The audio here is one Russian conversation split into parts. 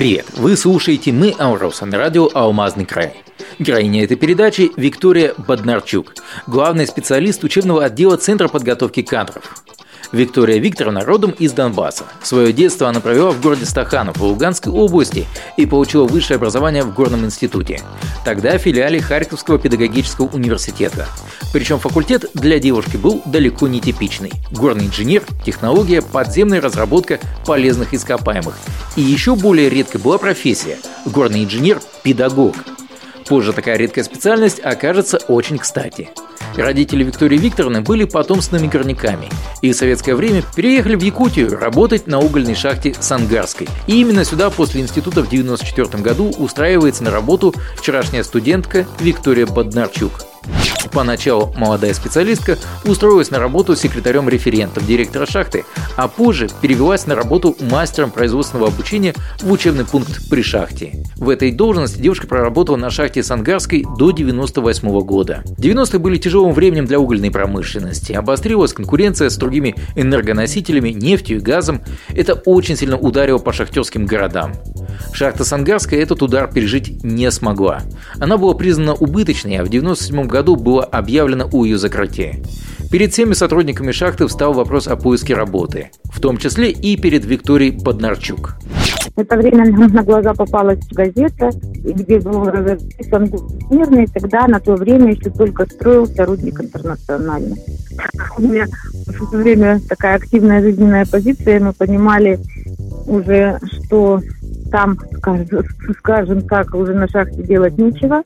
Привет! Вы слушаете «Мы Ауроса» на радио «Алмазный край». Героиня этой передачи – Виктория Боднарчук, главный специалист учебного отдела Центра подготовки кадров. Виктория Викторовна родом из Донбасса. Свое детство она провела в городе Стаханов в Луганской области и получила высшее образование в Горном институте. Тогда в филиале Харьковского педагогического университета. Причем факультет для девушки был далеко не типичный. Горный инженер, технология, подземная разработка полезных ископаемых. И еще более редкой была профессия – горный инженер-педагог. Позже такая редкая специальность окажется очень кстати – Родители Виктории Викторовны были потомственными горняками и в советское время переехали в Якутию работать на угольной шахте Сангарской. И именно сюда после института в 1994 году устраивается на работу вчерашняя студентка Виктория Боднарчук. Поначалу молодая специалистка устроилась на работу секретарем-референтом директора шахты, а позже перевелась на работу мастером производственного обучения в учебный пункт при шахте. В этой должности девушка проработала на шахте Сангарской до 1998 года. 90-е были тяжелым временем для угольной промышленности. Обострилась конкуренция с другими энергоносителями, нефтью и газом. Это очень сильно ударило по шахтерским городам. Шахта Сангарская этот удар пережить не смогла. Она была признана убыточной, а в 1997 году было объявлено о ее закрытии. Перед всеми сотрудниками шахты встал вопрос о поиске работы, в том числе и перед Викторией Боднарчук. В это время нам на глаза попалась газета, где был записан мирный, тогда на то время еще только строился рудник интернациональный. У меня в это время такая активная жизненная позиция, мы понимали уже, что там, скажем так, уже на шахте делать нечего,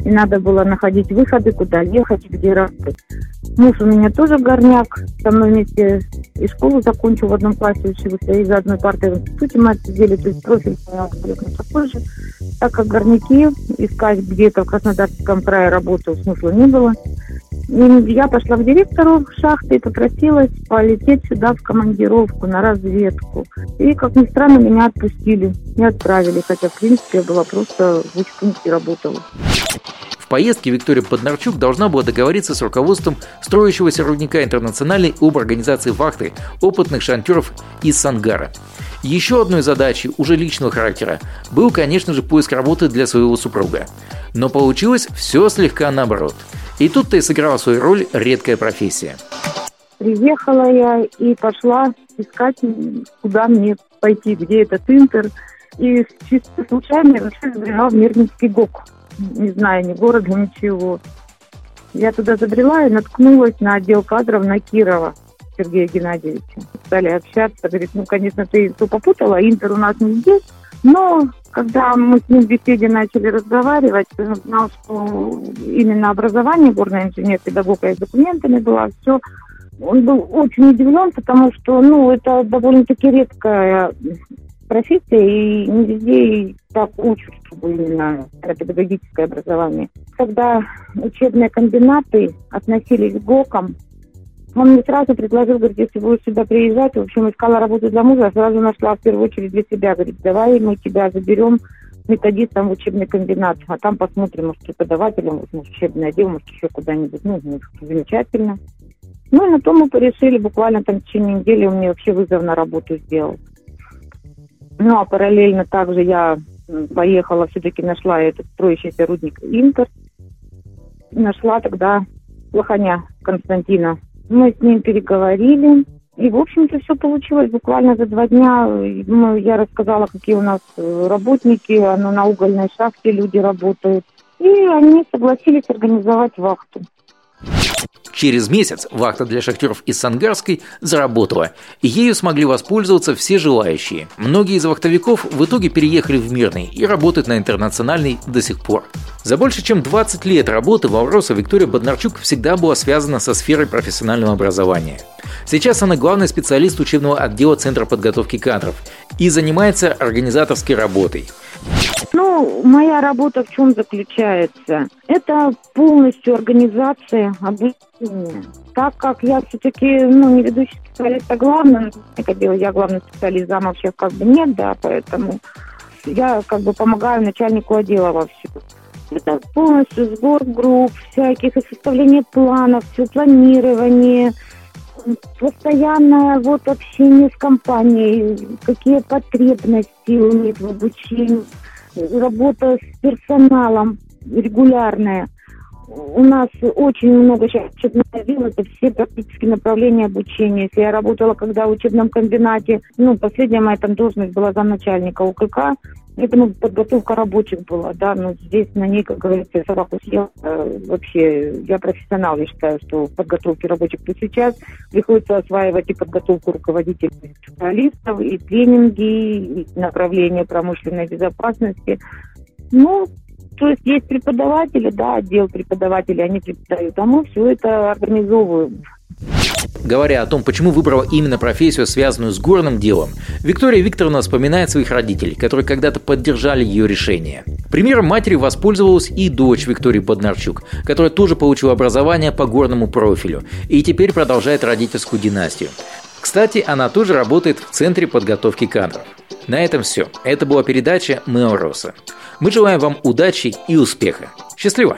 и надо было находить выходы, куда ехать, где работать. Муж у меня тоже горняк, со мной вместе и школу закончил в одном классе, учился, и за одной партой в институте мы отсидели, то есть профиль абсолютно такой же. Так как горняки, искать где-то в Краснодарском крае работу смысла не было. Я пошла к директору шахты и попросилась полететь сюда в командировку на разведку. И, как ни странно, меня отпустили, не отправили, хотя, в принципе, я была просто в учпункте работала. В поездке Виктория Поднарчук должна была договориться с руководством строящегося рудника «Интернациональной» об организации вахты опытных шантеров из Сангара. Еще одной задачей, уже личного характера, был, конечно же, поиск работы для своего супруга. Но получилось все слегка наоборот. И тут-то и сыграла свою роль редкая профессия. Приехала я и пошла искать, куда мне пойти, где этот Интер. И чисто случайно я вообще забрела в Мирнинский ГОК не знаю ни города, ничего. Я туда забрела и наткнулась на отдел кадров на Кирова Сергея Геннадьевича. Стали общаться, говорит, ну, конечно, ты все попутала, Интер у нас не здесь. Но когда мы с ним в беседе начали разговаривать, он знал, что именно образование горный инженер, педагог, и с документами было все. Он был очень удивлен, потому что, ну, это довольно-таки редкая профессия, и не везде так учат, чтобы именно педагогическое образование. Когда учебные комбинаты относились к ГОКам, он мне сразу предложил, говорит, если будешь сюда приезжать, в общем, искала работу для мужа, сразу нашла в первую очередь для себя. Говорит, давай мы тебя заберем методистом в учебный комбинат, а там посмотрим, может, преподавателем, может, учебный отдел, может, еще куда-нибудь. Ну, замечательно. Ну, и на то мы порешили, буквально там в течение недели он мне вообще вызов на работу сделал. Ну, а параллельно также я поехала, все-таки нашла этот строящийся рудник Интер. Нашла тогда Лоханя Константина. Мы с ним переговорили. И, в общем-то, все получилось буквально за два дня. Я рассказала, какие у нас э, работники, оно на угольной шахте люди работают. И они согласились организовать вахту. Через месяц вахта для шахтеров из Сангарской заработала, и ею смогли воспользоваться все желающие. Многие из вахтовиков в итоге переехали в Мирный и работают на интернациональной до сих пор. За больше чем 20 лет работы в Авроса Виктория Боднарчук всегда была связана со сферой профессионального образования. Сейчас она главный специалист учебного отдела Центра подготовки кадров и занимается организаторской работой – ну, моя работа в чем заключается? Это полностью организация обучения. Так как я все-таки, ну, не ведущий специалист, а главный, как я главный специалист, зам вообще как бы нет, да, поэтому я как бы помогаю начальнику отдела во всем. Это полностью сбор групп всяких, и составление планов, все планирование, Постоянное вот общение с компанией, какие потребности у них в обучении, работа с персоналом регулярная. У нас очень много сейчас учебных отдел, это все практически направления обучения. Если я работала когда в учебном комбинате, ну, последняя моя там должность была замначальника УКК, это ну, подготовка рабочих была, да, но здесь на ней, как говорится, собаку съел. Э, вообще, я профессионал, я считаю, что в подготовке рабочих то сейчас приходится осваивать и подготовку руководителей специалистов, и тренинги, и направления промышленной безопасности. Ну, то есть есть преподаватели, да, отдел преподавателей, они преподают, а мы все это организовываем. Говоря о том, почему выбрала именно профессию, связанную с горным делом, Виктория Викторовна вспоминает своих родителей, которые когда-то поддержали ее решение. Примером матери воспользовалась и дочь Виктории Боднарчук, которая тоже получила образование по горному профилю и теперь продолжает родительскую династию. Кстати, она тоже работает в Центре подготовки кадров. На этом все. Это была передача «Мы Ороса». Мы желаем вам удачи и успеха. Счастливо!